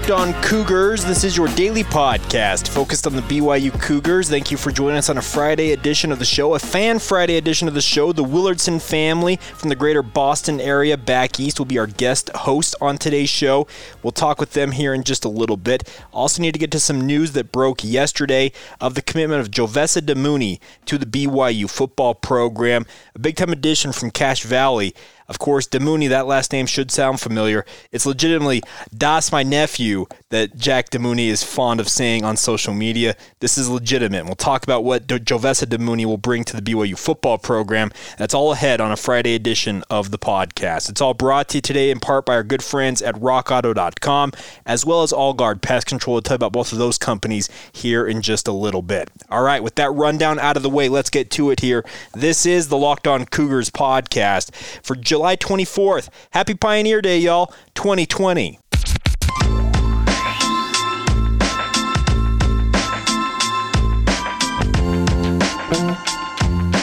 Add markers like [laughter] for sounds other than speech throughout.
Locked On Cougars. This is your daily podcast focused on the BYU Cougars. Thank you for joining us on a Friday edition of the show, a fan Friday edition of the show. The Willardson family from the greater Boston area back east will be our guest host on today's show. We'll talk with them here in just a little bit. Also, need to get to some news that broke yesterday of the commitment of Jovesa Damuni to the BYU football program. A big time addition from Cache Valley. Of course, Damuni, that last name should sound familiar. It's legitimately Das my nephew that Jack Damuni is fond of saying on social media. This is legitimate. We'll talk about what Jovesa Damuni will bring to the BYU football program. That's all ahead on a Friday edition of the podcast. It's all brought to you today in part by our good friends at rockauto.com, as well as All Guard Pest Control. We'll tell you about both of those companies here in just a little bit. All right, with that rundown out of the way, let's get to it here. This is the Locked On Cougars podcast for July 24th. Happy Pioneer Day, y'all. 2020.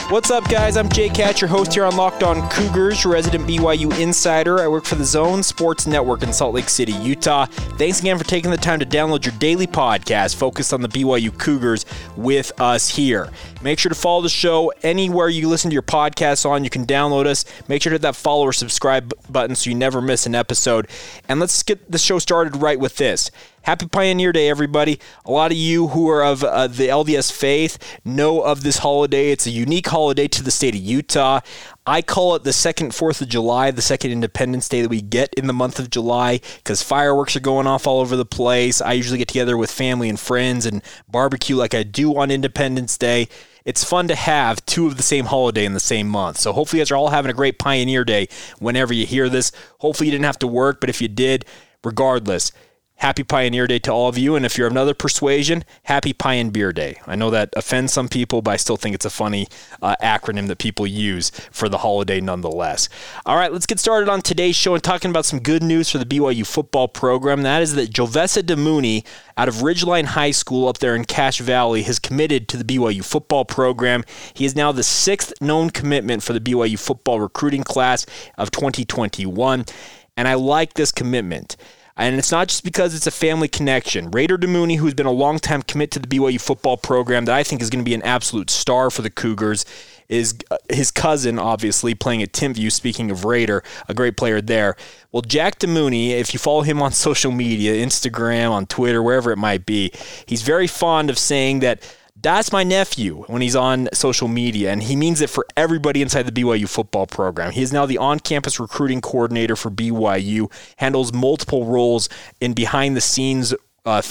What's up, guys? I'm Jake Hatch, your host here on Locked On Cougars, resident BYU insider. I work for the Zone Sports Network in Salt Lake City, Utah. Thanks again for taking the time to download your daily podcast focused on the BYU Cougars with us here. Make sure to follow the show anywhere you listen to your podcasts on. You can download us. Make sure to hit that follow or subscribe button so you never miss an episode. And let's get the show started right with this. Happy Pioneer Day, everybody. A lot of you who are of uh, the LDS faith know of this holiday. It's a unique holiday to the state of Utah. I call it the second 4th of July, the second Independence Day that we get in the month of July because fireworks are going off all over the place. I usually get together with family and friends and barbecue like I do on Independence Day. It's fun to have two of the same holiday in the same month. So hopefully, you guys are all having a great Pioneer Day whenever you hear this. Hopefully, you didn't have to work, but if you did, regardless, Happy Pioneer Day to all of you. And if you're of another persuasion, Happy Pie and Beer Day. I know that offends some people, but I still think it's a funny uh, acronym that people use for the holiday nonetheless. All right, let's get started on today's show and talking about some good news for the BYU football program. That is that Jovesa Damuni out of Ridgeline High School up there in Cache Valley has committed to the BYU football program. He is now the sixth known commitment for the BYU football recruiting class of 2021. And I like this commitment. And it's not just because it's a family connection. Raider Damuni, who's been a long time commit to the BYU football program, that I think is going to be an absolute star for the Cougars, is uh, his cousin, obviously, playing at Timpview. Speaking of Raider, a great player there. Well, Jack Damuni, if you follow him on [laughs] social media, Instagram, on Twitter, wherever it might be, he's very fond of saying that that's my nephew when he's on social media, and he means it for everybody inside the BYU football program. He is now the on campus recruiting coordinator for BYU, handles multiple roles in behind the scenes uh,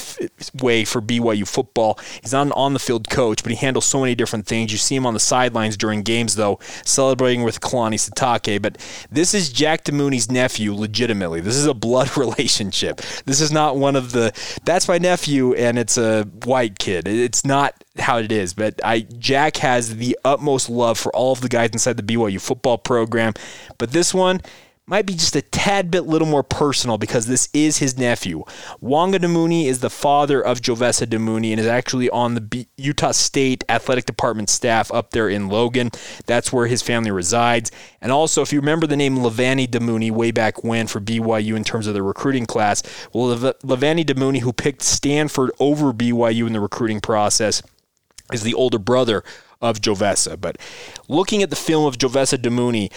way for BYU football. He's not an on the field coach, but he handles so many different things. You see him on the sidelines during games, though, celebrating with Kalani Sitake. But this is Jack Damuni's nephew, legitimately. This is a blood [laughs] relationship. This is not one of the, that's my nephew, and it's a white kid. It's not how it is. But I Jack has the utmost love for all of the guys inside the BYU football program. But this one, might be just a tad bit little more personal because this is his nephew. Wanga Damuni is the father of Jovesa Damuni and is actually on the B- Utah State Athletic Department staff up there in Logan. That's where his family resides. And also, if you remember the name Levani Damuni way back when for BYU in terms of the recruiting class, well, Levani Damuni, who picked Stanford over BYU in the recruiting process, is the older brother of Jovesa. But looking at the film of Jovesa Damuni,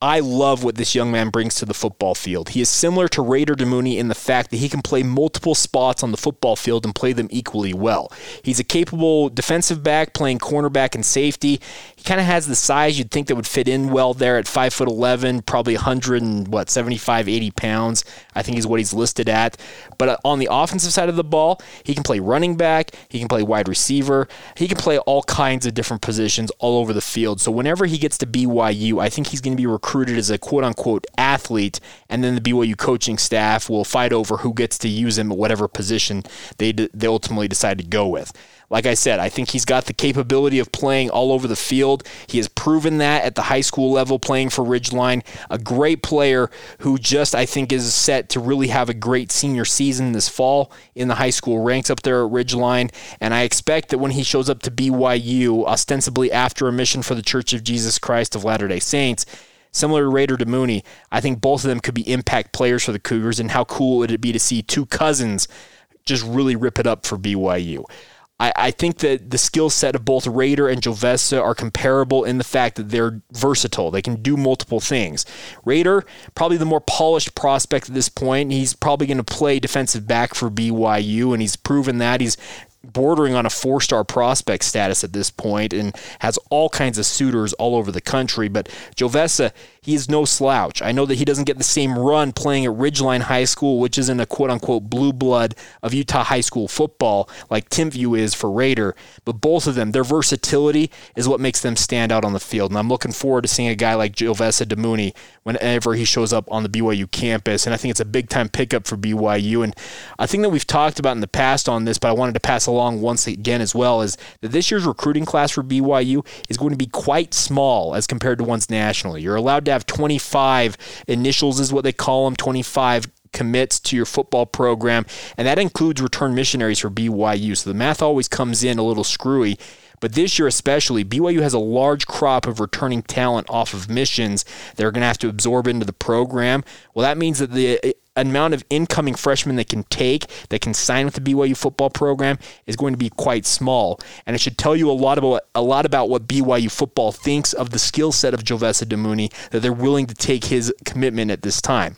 I love what this young man brings to the football field. He is similar to Raider Damuni in the fact that he can play multiple spots on the football field and play them equally well. He's a capable defensive back playing cornerback and safety. Kind of has the size you'd think that would fit in well there at 5 foot 11, probably 100 and what 75 80 pounds. I think he's what he's listed at. But uh, on the offensive side of the ball, he can play running back, he can play wide receiver, he can play all kinds of different positions all over the field. So whenever he gets to BYU, I think he's going to be recruited as a quote unquote athlete, and then the BYU coaching staff will fight over who gets to use him at whatever position they, they ultimately decide to go with. Like I said, I think he's got the capability of playing all over the field. He has proven that at the high school level playing for Ridgeline. A great player who just, I think, is set to really have a great senior season this fall in the high school ranks up there at Ridgeline. And I expect that when he shows up to BYU, ostensibly after a mission for the Church of Jesus Christ of Latter day Saints, similar to Raider Damuni, I think both of them could be impact players for the Cougars. And how cool would it be to see two cousins just really rip it up for BYU? I, I think that the skill set of both Raider and Jovesa are comparable in the fact that they're versatile. They can do multiple things. Raider, probably the more polished prospect at this point. He's probably going to play defensive back for BYU, and he's proven that. He's bordering on a four star prospect status at this point and has all kinds of suitors all over the country. But Jovesa, he is no slouch. I know that he doesn't get the same run playing at Ridgeline High School, which is in a quote unquote blue blood of Utah high school football, like Timpview is for Raider. But both of them, their versatility is what makes them stand out on the field. And I'm looking forward to seeing a guy like Jovesa Damuni whenever he shows up on the BYU campus. And I think it's a big time pickup for BYU. And I think that we've talked about in the past on this, but I wanted to pass along once again as well, is that this year's recruiting class for BYU is going to be quite small as compared to ones nationally. You're allowed to have 25 initials, is what they call them, 25 commits to your football program, and that includes return missionaries for BYU. So the math always comes in a little screwy. But this year, especially, BYU has a large crop of returning talent off of missions they're going to have to absorb into the program. Well, that means that the amount of incoming freshmen they can take that can sign with the BYU football program is going to be quite small. And it should tell you a lot about a lot about what BYU football thinks of the skill set of Jovesa Damuni that they're willing to take his commitment at this time.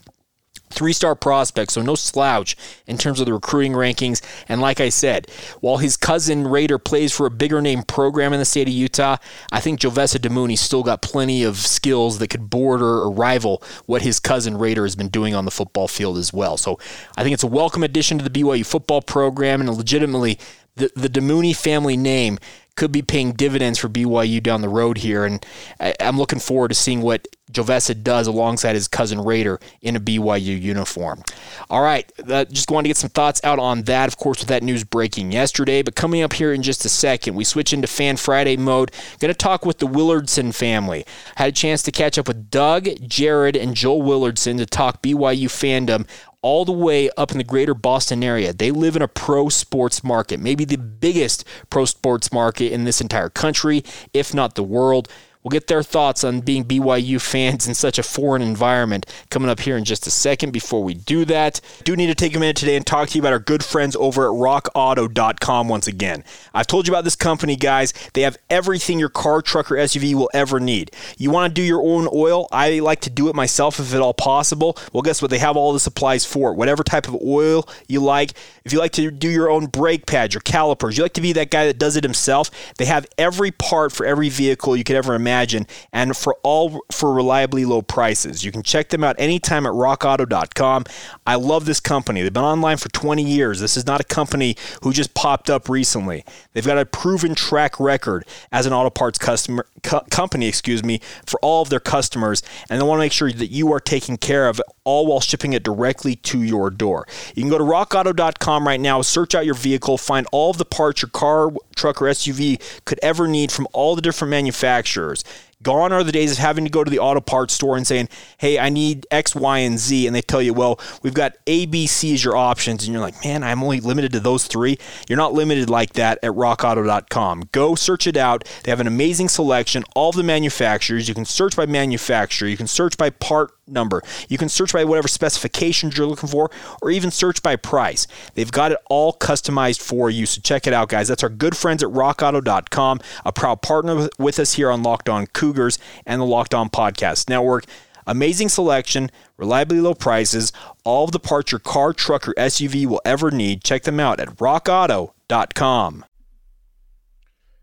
Three star prospect, so no slouch in terms of the recruiting rankings. And like I said, while his cousin Raider plays for a bigger name program in the state of Utah, I think Jovesa Damuni still got plenty of skills that could border or rival what his cousin Raider has been doing on the football field as well. So I think it's a welcome addition to the BYU football program and legitimately the, the Damuni family name could be paying dividends for BYU down the road here. And I, am looking forward to seeing what Jovesa does alongside his cousin Raider in a BYU uniform. All right, uh, just wanted to get some thoughts out on that, of course, with that news breaking yesterday. But coming up here in just a second, we switch into Fan Friday mode. Going to talk with the Willardson family. Had a chance to catch up with Doug, Jared, and Joel Willardson to talk BYU fandom all the way up in the greater Boston area. They live in a pro sports market, maybe the biggest pro sports market in this entire country, if not the world. We'll get their thoughts on being BYU fans in such a foreign environment coming up here in just a second. Before we do that, do need to take a minute today and talk to you about our good friends over at rockauto.com once again. I've told you about this company, guys. They have everything your car, truck, or SUV will ever need. You want to do your own oil? I like to do it myself if at all possible. Well, guess what? They have all the supplies for it. Whatever type of oil you like. If you like to do your own brake pads, your calipers, you like to be that guy that does it himself, they have every part for every vehicle you could ever imagine imagine, and for all for reliably low prices. You can check them out anytime at rockauto.com. I love this company. They've been online for 20 years. This is not a company who just popped up recently. They've got a proven track record as an auto parts customer co- company, excuse me, for all of their customers, and they want to make sure that you are taken care of all while shipping it directly to your door. You can go to rockauto.com right now, search out your vehicle, find all of the parts your car, truck, or SUV could ever need from all the different manufacturers. Gone are the days of having to go to the auto parts store and saying, hey, I need X, Y, and Z. And they tell you, well, we've got A, B, C as your options. And you're like, man, I'm only limited to those three. You're not limited like that at rockauto.com. Go search it out. They have an amazing selection, all of the manufacturers. You can search by manufacturer, you can search by part number. You can search by whatever specifications you're looking for, or even search by price. They've got it all customized for you. So check it out, guys. That's our good friends at rockauto.com, a proud partner with us here on Locked On Cougars and the Locked On Podcast Network. Amazing selection, reliably low prices, all of the parts your car, truck, or SUV will ever need. Check them out at rockauto.com.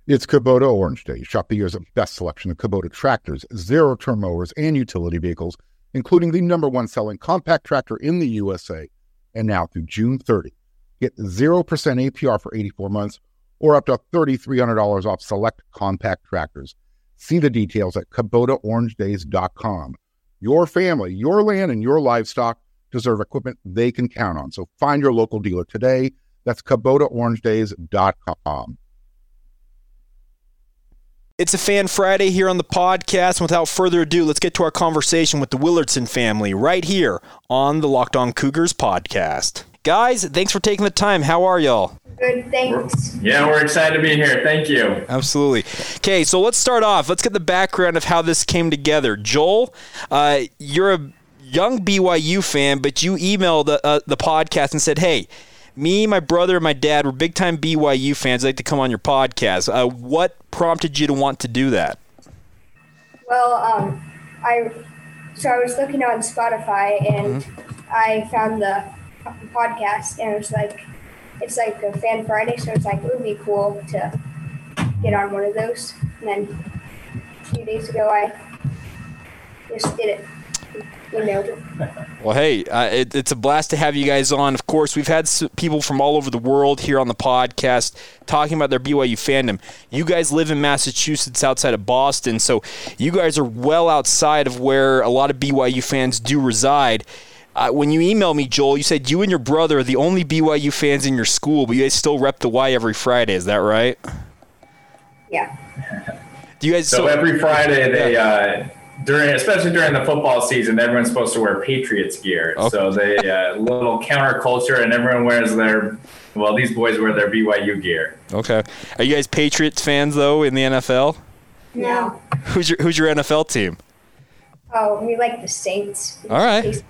It's Kubota Orange Day. Shop the year's best selection of Kubota tractors, zero turn mowers, and utility vehicles including the number one selling compact tractor in the USA. And now through June 30, get 0% APR for 84 months or up to $3,300 off select compact tractors. See the details at KubotaOrangeDays.com. Your family, your land, and your livestock deserve equipment they can count on. So find your local dealer today. That's KubotaOrangeDays.com. It's a Fan Friday here on the podcast. Without further ado, let's get to our conversation with the Willardson family right here on the Locked On Cougars podcast. Guys, thanks for taking the time. How are y'all? Good, thanks. Yeah, we're excited to be here. Thank you. Absolutely. Okay, so let's start off. Let's get the background of how this came together. Joel, uh, you're a young BYU fan, but you emailed uh, the podcast and said, hey, me, my brother, and my dad were big time BYU fans. I'd like to come on your podcast. Uh, what prompted you to want to do that? Well, um, I so I was looking on Spotify and mm-hmm. I found the podcast and it's like it's like a fan Friday, so it's like it would be cool to get on one of those. And then a few days ago, I just did it. [laughs] Well, hey, uh, it, it's a blast to have you guys on. Of course, we've had people from all over the world here on the podcast talking about their BYU fandom. You guys live in Massachusetts outside of Boston, so you guys are well outside of where a lot of BYU fans do reside. Uh, when you emailed me, Joel, you said you and your brother are the only BYU fans in your school, but you guys still rep the Y every Friday. Is that right? Yeah. Do you guys? So, so every Friday they. Uh, during especially during the football season, everyone's supposed to wear Patriots gear. Okay. So they uh, little counterculture, and everyone wears their well, these boys wear their BYU gear. Okay, are you guys Patriots fans though in the NFL? No. Who's your Who's your NFL team? Oh, we like the Saints. All right.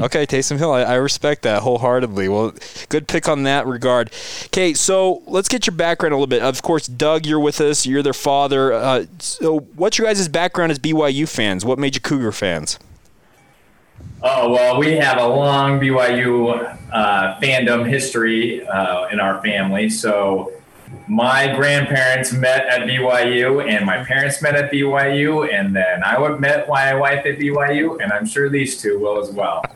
Okay, Taysom Hill. I, I, respect that wholeheartedly. Well, good pick on that regard. Okay, so let's get your background a little bit. Of course, Doug, you're with us. You're their father. Uh, so, what's your guys' background as BYU fans? What made you Cougar fans? Oh well, we have a long BYU uh, fandom history uh, in our family. So my grandparents met at BYU and my parents met at BYU and then I would met my wife at BYU and I'm sure these two will as well. [laughs]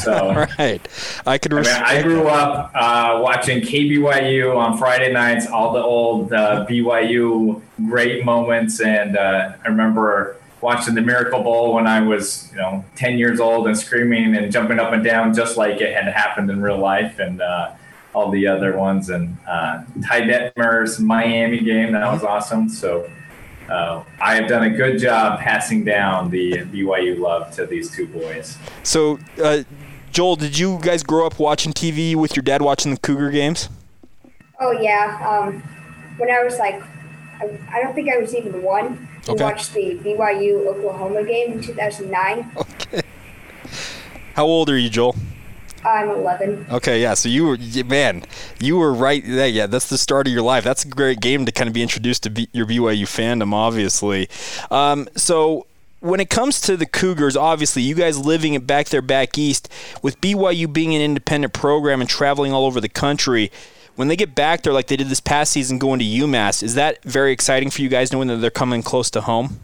So All right. I could I, mean, I grew up uh, watching KBYU on Friday nights, all the old uh, BYU great moments and uh, I remember watching the Miracle Bowl when I was, you know, 10 years old and screaming and jumping up and down just like it had happened in real life and uh, all the other ones. And uh, Ty Detmer's Miami game, that was awesome. So uh, I have done a good job passing down the BYU love to these two boys. So, uh, Joel, did you guys grow up watching TV with your dad watching the Cougar games? Oh, yeah. Um, when I was like, I, I, don't think I was even one. We okay. watched the BYU Oklahoma game in 2009. [laughs] Okay. How old are you, Joel? I'm 11. Okay, yeah. So you were, man, you were right. Yeah, yeah, that's the start of your life. That's a great game to kind of be introduced to B- your BYU fandom, obviously. Um, so when it comes to the Cougars, obviously, you guys living it back there back east, with BYU being an independent program and traveling all over the country, when they get back there like they did this past season going to UMass, is that very exciting for you guys knowing that they're coming close to home?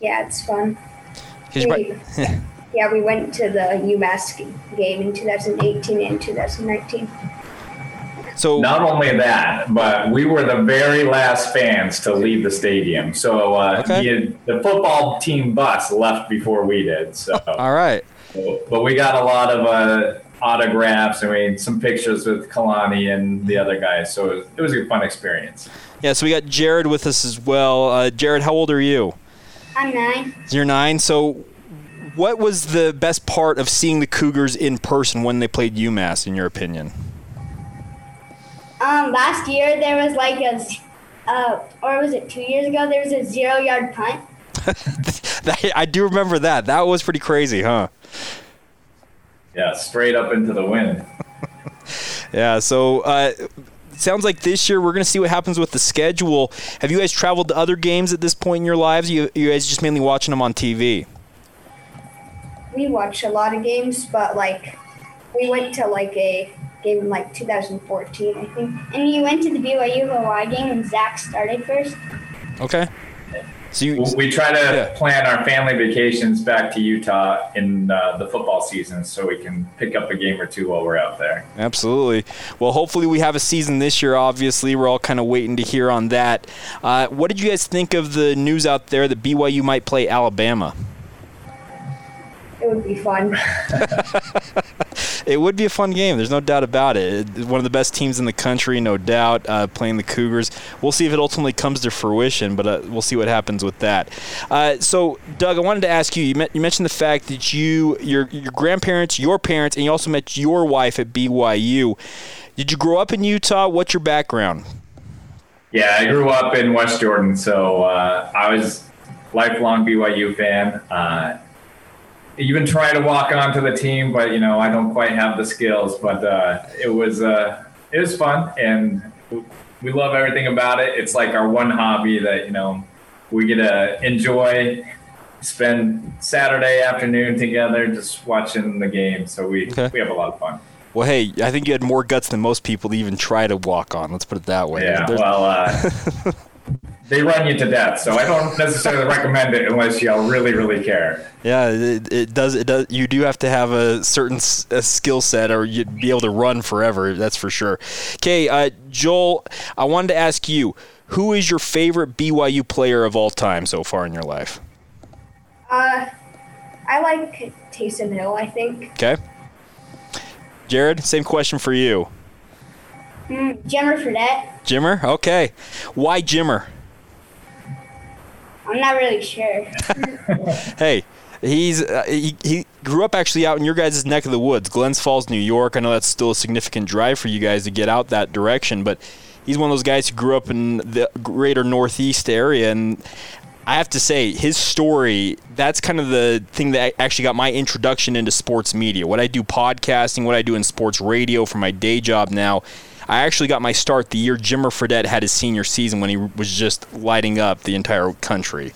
Yeah, it's fun. We, [laughs] Yeah, we went to the UMass game in 2018 and 2019. So not only that, but we were the very last fans to leave the stadium. So uh, okay. the, the, football team bus left before we did. So [laughs] all right, so, but we got a lot of uh, autographs. I mean, some pictures with Kalani and the other guys. So it was, it was a fun experience. Yeah. So we got Jared with us as well. Uh, Jared, how old are you? I'm nine. You're nine. So what was the best part of seeing the Cougars in person when they played UMass, in your opinion? Um, last year there was like a, uh, or was it two years ago? There was a zero yard punt. [laughs] I do remember that. That was pretty crazy, huh? Yeah, straight up into the wind. [laughs] yeah. So. Uh, sounds like this year we're going to see what happens with the schedule. Have you guys traveled to other games at this point in your lives? You, you guys just mainly watching them on TV? We watch a lot of games, but like we went to like a game in like 2014, I think. And you went to the BYU Hawaii game and Zach started first. Okay. So you, we try to yeah. plan our family vacations back to Utah in uh, the football season so we can pick up a game or two while we're out there. Absolutely. Well, hopefully we have a season this year. Obviously, we're all kind of waiting to hear on that. Uh, what did you guys think of the news out there that BYU might play Alabama? It would be fun. [laughs] it would be a fun game. There's no doubt about it. One of the best teams in the country, no doubt, uh, playing the Cougars. We'll see if it ultimately comes to fruition, but uh, we'll see what happens with that. Uh, so, Doug, I wanted to ask you. You, met, you, mentioned the fact that you, your your grandparents, your parents, and you also met your wife at BYU. Did you grow up in Utah? What's your background? Yeah, I grew up in West Jordan, so uh, I was lifelong BYU fan. Even try to walk onto the team, but you know I don't quite have the skills. But uh, it was uh, it was fun, and we love everything about it. It's like our one hobby that you know we get to enjoy. Spend Saturday afternoon together, just watching the game. So we okay. we have a lot of fun. Well, hey, I think you had more guts than most people to even try to walk on. Let's put it that way. Yeah. There's, well. Uh, [laughs] they run you to death. So I don't necessarily recommend it unless y'all really, really care. Yeah, it, it, does. It does. You do have to have a certain a skill set, or you'd be able to run forever. That's for sure. Okay, uh, Joel, I wanted to ask you, who is your favorite BYU player of all time so far in your life? Uh, I like Taysom Hill. I think. Okay. Jared, same question for you. Mm, Jimmer Fredette. Jimmer, okay. Why Jimmer? I'm not really sure. [laughs] hey, he's uh, he, he grew up actually out in your guys' neck of the woods, Glens Falls, New York. I know that's still a significant drive for you guys to get out that direction, but he's one of those guys who grew up in the greater Northeast area, and I have to say, his story, that's kind of the thing that actually got my introduction into sports media. What I do podcasting, what I do in sports radio for my day job now. I actually got my start the year Jimmer Fredette had his senior season when he was just lighting up the entire country.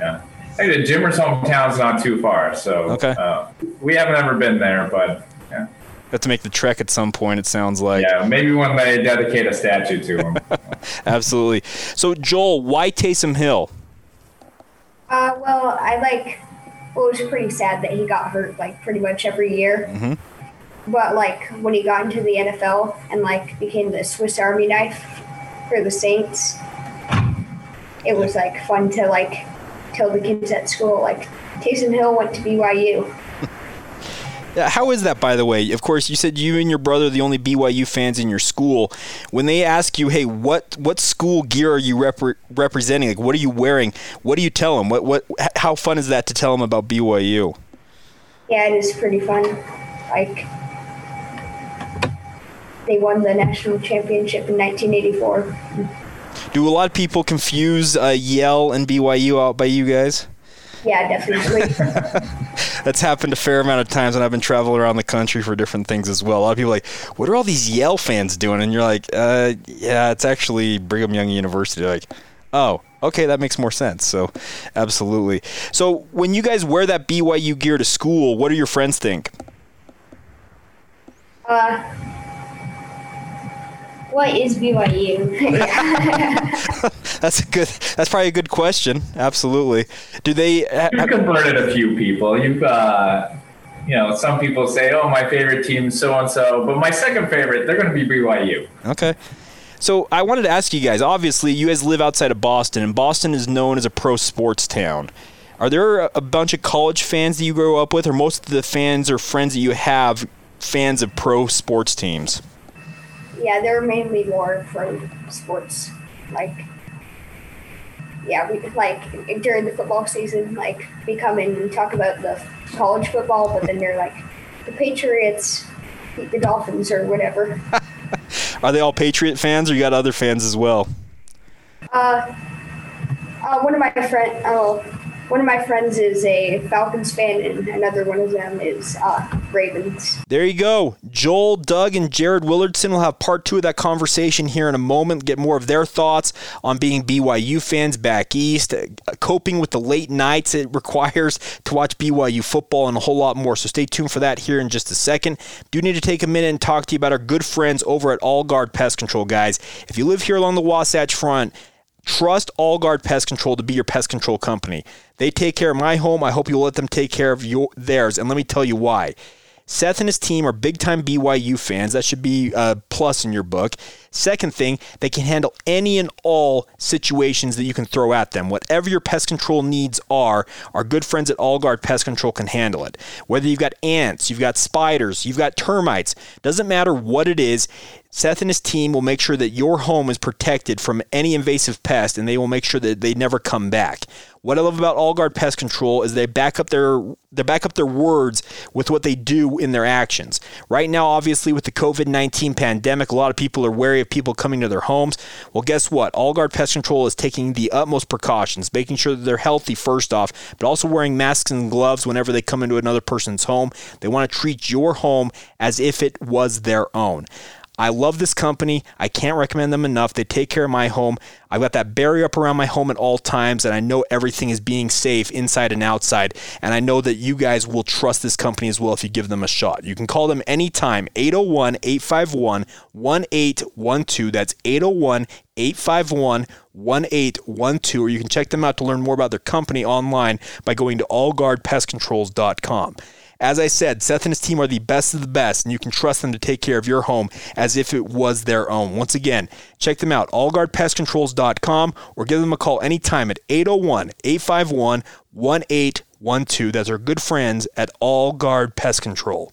Yeah. Hey, the Jimmer's hometown's not too far, so okay. Uh, we haven't ever been there, but yeah. Have to make the trek at some point. It sounds like. Yeah, maybe when they dedicate a statue to him. [laughs] Absolutely. So, Joel, why Taysom Hill? Uh, well, I like. Well, it was pretty sad that he got hurt like pretty much every year. Mm-hmm. But like when he got into the NFL and like became the Swiss Army knife for the Saints, it was like fun to like tell the kids at school like Taysom Hill went to BYU. [laughs] How is that, by the way? Of course, you said you and your brother are the only BYU fans in your school. When they ask you, "Hey, what what school gear are you rep- representing? Like, what are you wearing?" What do you tell them? What what? How fun is that to tell them about BYU? Yeah, it is pretty fun. Like, they won the national championship in 1984. Do a lot of people confuse uh, Yale and BYU out by you guys? Yeah, definitely. [laughs] [laughs] That's happened a fair amount of times when I've been traveling around the country for different things as well. A lot of people are like, what are all these Yale fans doing? And you're like, uh, yeah, it's actually Brigham Young University. Like, oh, okay, that makes more sense. So, absolutely. So, when you guys wear that BYU gear to school, what do your friends think? Uh, what is BYU? [laughs] that's a good. That's probably a good question. Absolutely. Do they? You've converted a few people. You've, uh, you know, some people say, "Oh, my favorite team, so and so," but my second favorite, they're going to be BYU. Okay. So I wanted to ask you guys. Obviously, you guys live outside of Boston, and Boston is known as a pro sports town. Are there a bunch of college fans that you grow up with, or most of the fans or friends that you have fans of pro sports teams? Yeah, they're mainly more from sports. Like, yeah, we like during the football season, like we come in and talk about the college football, but then they're like, the Patriots beat the Dolphins or whatever. [laughs] Are they all Patriot fans, or you got other fans as well? Uh, uh one of my friend, oh, one of my friends is a Falcons fan, and another one of them is uh, Ravens. There you go. Joel, Doug, and Jared Willardson will have part two of that conversation here in a moment. Get more of their thoughts on being BYU fans back east, uh, coping with the late nights it requires to watch BYU football, and a whole lot more. So stay tuned for that here in just a second. Do need to take a minute and talk to you about our good friends over at All Guard Pest Control, guys. If you live here along the Wasatch Front, Trust All Guard Pest Control to be your pest control company. They take care of my home. I hope you'll let them take care of your theirs. And let me tell you why. Seth and his team are big time BYU fans. That should be a plus in your book. Second thing, they can handle any and all situations that you can throw at them. Whatever your pest control needs are, our good friends at All Guard Pest Control can handle it. Whether you've got ants, you've got spiders, you've got termites, doesn't matter what it is, Seth and his team will make sure that your home is protected from any invasive pest and they will make sure that they never come back. What I love about All Guard Pest Control is they back up their they back up their words with what they do in their actions. Right now, obviously, with the COVID 19 pandemic, a lot of people are wary of people coming to their homes. Well, guess what? All Guard Pest Control is taking the utmost precautions, making sure that they're healthy first off, but also wearing masks and gloves whenever they come into another person's home. They want to treat your home as if it was their own. I love this company. I can't recommend them enough. They take care of my home. I've got that barrier up around my home at all times, and I know everything is being safe inside and outside. And I know that you guys will trust this company as well if you give them a shot. You can call them anytime, 801 851 1812. That's 801 851 1812. Or you can check them out to learn more about their company online by going to allguardpestcontrols.com. As I said, Seth and his team are the best of the best, and you can trust them to take care of your home as if it was their own. Once again, check them out, allguardpestcontrols.com, or give them a call anytime at 801 851 1812. That's our good friends at All Guard Pest Control.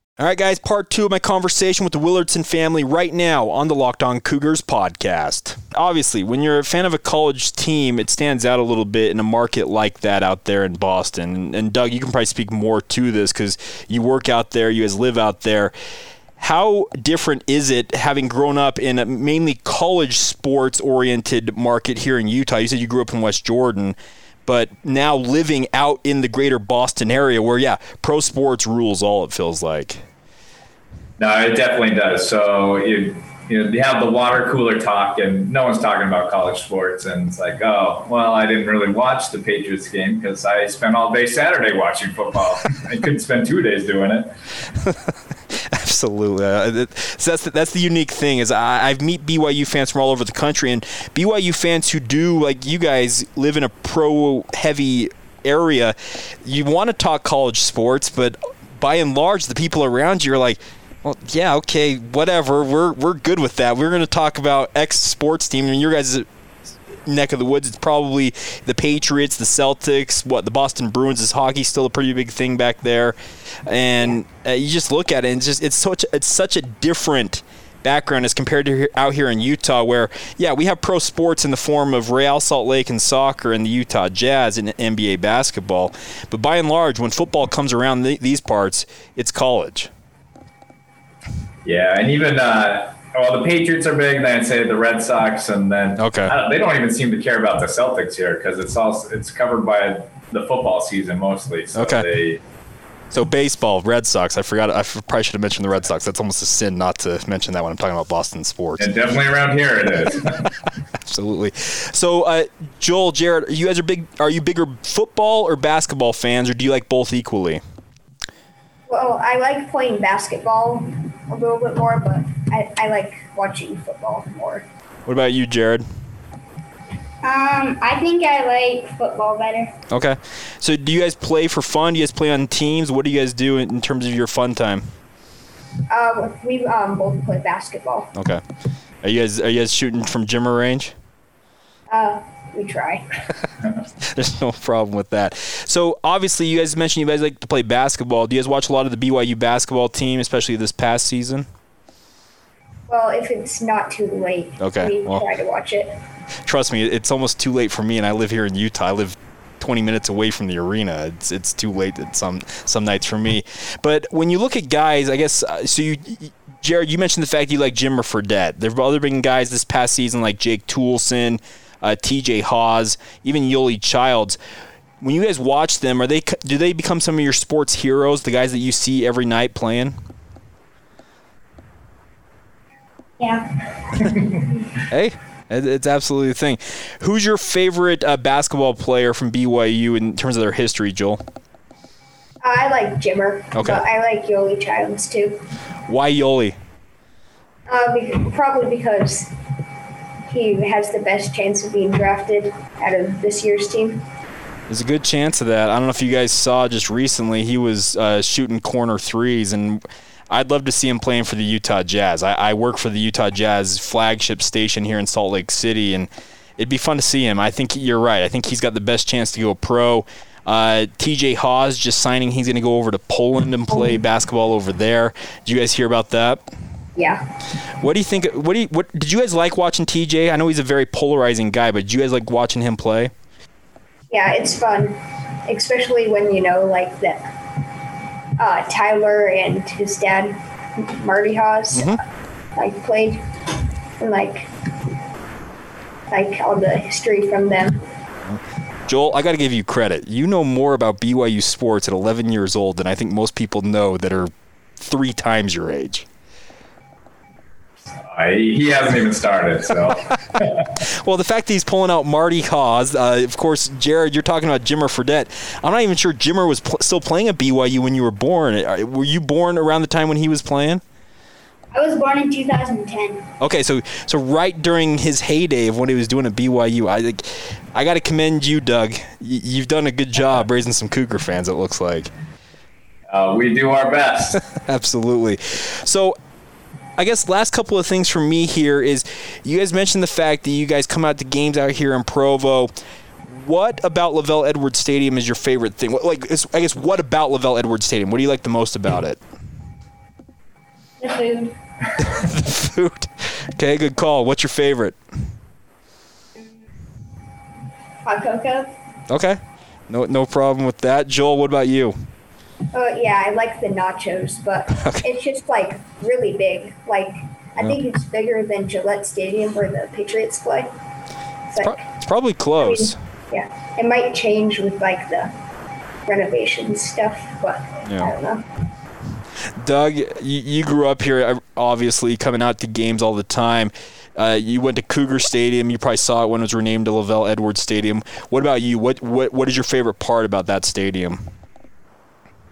All right, guys, part two of my conversation with the Willardson family right now on the Locked On Cougars podcast. Obviously, when you're a fan of a college team, it stands out a little bit in a market like that out there in Boston. And Doug, you can probably speak more to this because you work out there, you guys live out there. How different is it having grown up in a mainly college sports oriented market here in Utah? You said you grew up in West Jordan but now living out in the greater Boston area where, yeah, pro sports rules all, it feels like. No, it definitely does. So you you know you have the water cooler talk, and no one's talking about college sports, and it's like, oh, well, I didn't really watch the Patriots game because I spent all day Saturday watching football. [laughs] I couldn't spend two days doing it. [laughs] Absolutely. Uh, so that's the, that's the unique thing is I, I've meet BYU fans from all over the country, and BYU fans who do like you guys live in a pro heavy area. You want to talk college sports, but by and large, the people around you are like, well, yeah, okay, whatever. We're we're good with that. We're going to talk about X sports team, I and your guys' neck of the woods, it's probably the Patriots, the Celtics, what the Boston Bruins. Is hockey still a pretty big thing back there? And uh, you just look at it, and it's just it's such it's such a different background as compared to out here in Utah, where yeah, we have pro sports in the form of Real Salt Lake and soccer and the Utah Jazz and NBA basketball, but by and large, when football comes around th- these parts, it's college. Yeah, and even uh, well, the Patriots are big. Then I'd say the Red Sox, and then okay, don't, they don't even seem to care about the Celtics here because it's all it's covered by the football season mostly. So okay. They, so baseball, Red Sox. I forgot. I probably should have mentioned the Red Sox. That's almost a sin not to mention that when I'm talking about Boston sports. And definitely around here it is. [laughs] [laughs] Absolutely. So, uh, Joel, Jared, you guys are big. Are you bigger football or basketball fans, or do you like both equally? Well, I like playing basketball a little bit more, but I, I like watching football more. What about you, Jared? Um, I think I like football better. Okay. So, do you guys play for fun? Do you guys play on teams? What do you guys do in terms of your fun time? Um, we um, both play basketball. Okay. Are you guys are you guys shooting from Jimmer range? Uh, we try. [laughs] There's no problem with that. So obviously, you guys mentioned you guys like to play basketball. Do you guys watch a lot of the BYU basketball team, especially this past season? Well, if it's not too late, okay, we well, try to watch it. Trust me, it's almost too late for me, and I live here in Utah. I live 20 minutes away from the arena. It's it's too late at some some nights for me. But when you look at guys, I guess uh, so. You, Jared, you mentioned the fact you like Jimmer Fredette. There have other been guys this past season like Jake Toolson, uh, T.J. Haws, even Yoeli Childs. when you guys watch them, are they do they become some of your sports heroes? The guys that you see every night playing. Yeah. [laughs] hey, it's absolutely the thing. Who's your favorite uh, basketball player from BYU in terms of their history, Joel? I like Jimmer. Okay. I like Yoeli Childs too. Why Yoeli? Uh, probably because he has the best chance of being drafted out of this year's team. There's a good chance of that. I don't know if you guys saw just recently, he was uh, shooting corner threes, and I'd love to see him playing for the Utah Jazz. I, I work for the Utah Jazz flagship station here in Salt Lake City, and it'd be fun to see him. I think you're right. I think he's got the best chance to go pro. Uh, TJ Haws just signing. He's going to go over to Poland and play basketball over there. Did you guys hear about that? Yeah. What do you think? What do you, what did you guys like watching TJ? I know he's a very polarizing guy, but did you guys like watching him play? Yeah, it's fun, especially when you know like that. Uh, Tyler and his dad, Marty Haws, Mm-hmm. like played, and like like all the history from them. Joel, I got to give you credit. You know more about BYU sports at 11 years old than I think most people know that are three times your age. Uh, he he hasn't even started, so [laughs] Well, the fact that he's pulling out Marty Haws, uh, of course, Jared, you're talking about Jimmer Fredette. I'm not even sure Jimmer was pl- still playing at BYU when you were born. Uh, Were you born around the time when he was playing? I was born in 2010. Okay, so so right during his heyday of what he was doing at BYU, I think I got to commend you, Doug. Y- you've done a good job [laughs] raising some Cougar fans. It looks like. uh, we do our best. [laughs] Absolutely. So, I guess last couple of things for me here is you guys mentioned the fact that you guys come out to games out here in Provo. What about LaVell Edwards Stadium is your favorite thing? What, like, is, I guess, what about LaVell Edwards Stadium? What do you like the most about it? The food. [laughs] Food. Okay, good call. What's your favorite? Hot cocoa. Okay, no, no problem with that. Joel, what about you? Oh yeah, I like the nachos, but [laughs] it's just like really big. Like I think it's bigger than Gillette Stadium where the Patriots play. It's like, It's probably close. yeah, it might change with like the renovation stuff, but Yeah. I don't know. Doug, you, you grew up here, uh, obviously, coming out to games all the time. Uh, you went to Cougar Stadium. You probably saw it when it was renamed to LaVell Edwards Stadium. What about you? What what what is your favorite part about that stadium?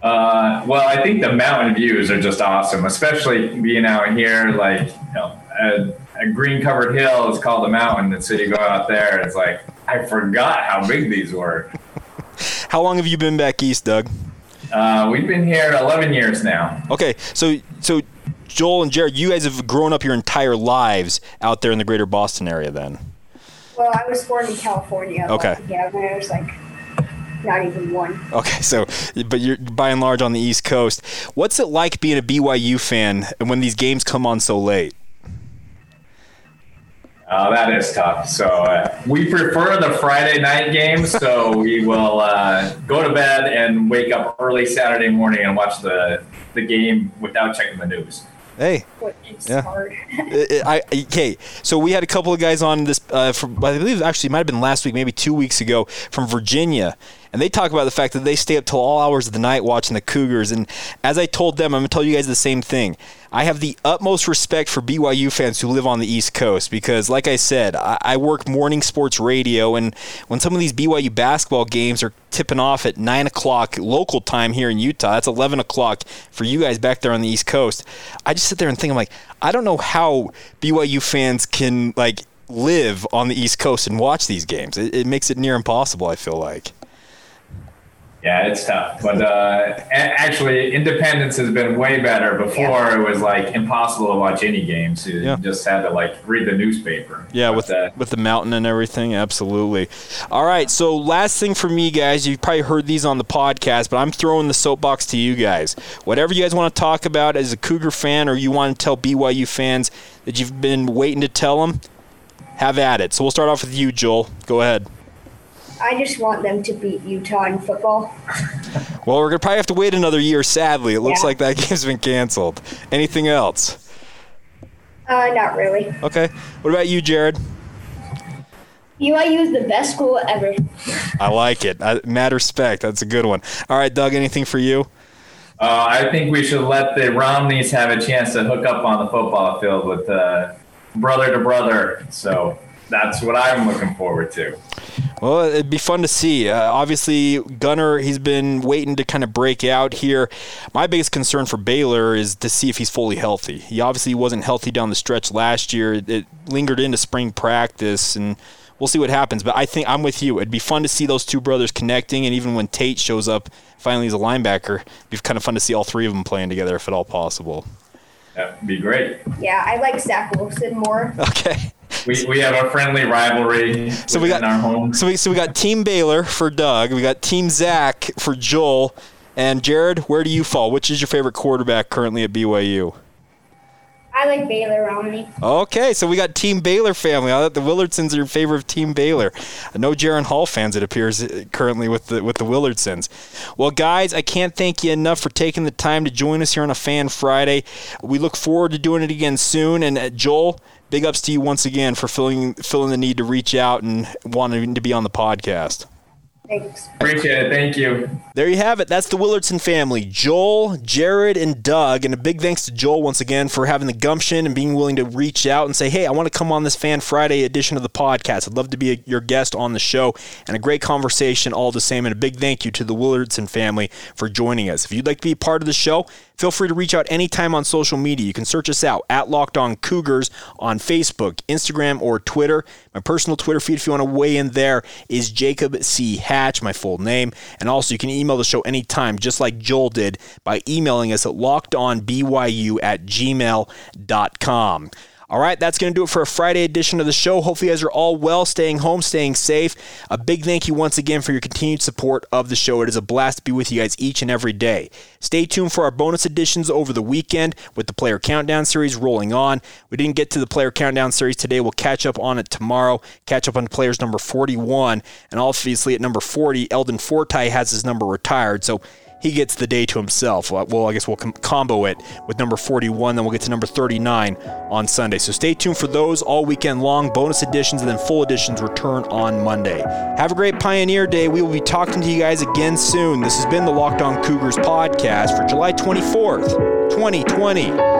Uh, well, I think the mountain views are just awesome, especially being out here. Like, you know, a, a green covered hill is called a mountain, and so you go out there, it's like I forgot how big these were. How long have you been back east, Doug? Uh, we've been here 11 years now. Okay, so so Joel and Jared, you guys have grown up your entire lives out there in the greater Boston area then. Well, I was born in California. but, Okay. yeah, when I was like not even one. Okay, so but you're by and large on the East Coast. What's it like being a BYU fan and when these games come on so late? Uh, that is tough. So uh, we prefer the Friday night games. So we will uh, go to bed and wake up early Saturday morning and watch the the game without checking the news. Hey, Yeah. hard. [laughs] I, I- okay, so we had a couple of guys on this. Uh, from, I believe actually it might have been last week, maybe two weeks ago, from Virginia, and they talk about the fact that they stay up till all hours of the night watching the Cougars. And as I told them, I'm gonna tell you guys the same thing. I have the utmost respect for BYU fans who live on the East Coast because, like I said, I, I work morning sports radio, and when some of these BYU basketball games are tipping off at nine o'clock local time here in Utah, that's eleven o'clock for you guys back there on the East Coast. I just sit there and think, I'm like, I don't know how BYU fans can like live on the East Coast and watch these games. It, it makes it near impossible. I feel like. Yeah, it's tough. But uh, actually, Independence has been way better. Before it was like impossible to watch any games. You Yeah. just had to like read the newspaper. Yeah, with uh, with the mountain and everything, absolutely. All right, so last thing for me, guys, you've probably heard these on the podcast, but I'm throwing the soapbox to you guys. Whatever you guys want to talk about as a Cougar fan, or you want to tell BYU fans that you've been waiting to tell them, have at it. So we'll start off with you, Joel. Go ahead. I just want them to beat Utah in football. [laughs] Well, we're gonna probably have to wait another year. Sadly, it looks Yeah. like that [laughs] game's been canceled. Anything else? Uh, not really. Okay. What about you, Jared? BYU is the best school ever. I like it. I, mad respect. That's a good one. All right, Doug. Anything for you? Uh, I think we should let the Romneys have a chance to hook up on the football field with uh, brother to brother. So that's what I'm looking forward to. Well, it'd be fun to see. Uh, obviously, Gunner, he's been waiting to kind of break out here. My biggest concern for Baylor is to see if he's fully healthy. He obviously wasn't healthy down the stretch last year. It lingered into spring practice, and we'll see what happens. But I think I'm with you. It'd be fun to see those two brothers connecting, and even when Tate shows up finally as a linebacker, it'd be kind of fun to see all three of them playing together if at all possible. That'd be great. Yeah, I like Zach Wilson more. [laughs] Okay. We, we have a friendly rivalry So we got our home. So we so we got Team Baylor for Doug. We got Team Zach for Joel. And Jared, where do you fall? Which is your favorite quarterback currently at BYU? I like Baylor Romney. Okay, so we got Team Baylor family. I thought the Willardsons are in favor of Team Baylor. No Jaren Hall fans, it appears, uh, currently with the with the Willardsons. Well, guys, I can't thank you enough for taking the time to join us here on a Fan Friday. We look forward to doing it again soon. And uh, Joel, big ups to you once again for filling filling the need to reach out and wanting to be on the podcast. Thanks. Appreciate it. Thank you. There you have it. That's the Willardson family Joel, Jared, and Doug. And a big thanks to Joel once again for having the gumption and being willing to reach out and say, hey, I want to come on this Fan Friday edition of the podcast. I'd love to be a, your guest on the show. And a great conversation all the same. And a big thank you to the Willardson family for joining us. If you'd like to be part of the show, feel free to reach out anytime on social media. You can search us out at Locked On Cougars on Facebook, Instagram, or Twitter. My personal Twitter feed, if you want to weigh in there, is Jacob C. My full name. And also, you can email the show anytime, just like Joel did, by emailing us at lockedonbyu at gmail.com. All right, that's going to do it for a Friday edition of the show. Hopefully, you guys are all well, staying home, staying safe. A big thank you once again for your continued support of the show. It is a blast to be with you guys each and every day. Stay tuned for our bonus editions over the weekend with the Player Countdown series rolling on. We didn't get to the Player Countdown series today. We'll catch up on it tomorrow, catch up on players number 41. And obviously, at number 40, Eldon Fortie has his number retired. So, he gets the day to himself. Well, I guess we'll com- combo it with number 41, then we'll get to number 39 on Sunday. So stay tuned for those all weekend long. Bonus editions and then full editions return on Monday. Have a great Pioneer Day. We will be talking to you guys again soon. This has been the Locked On Cougars podcast for July 24th, 2020.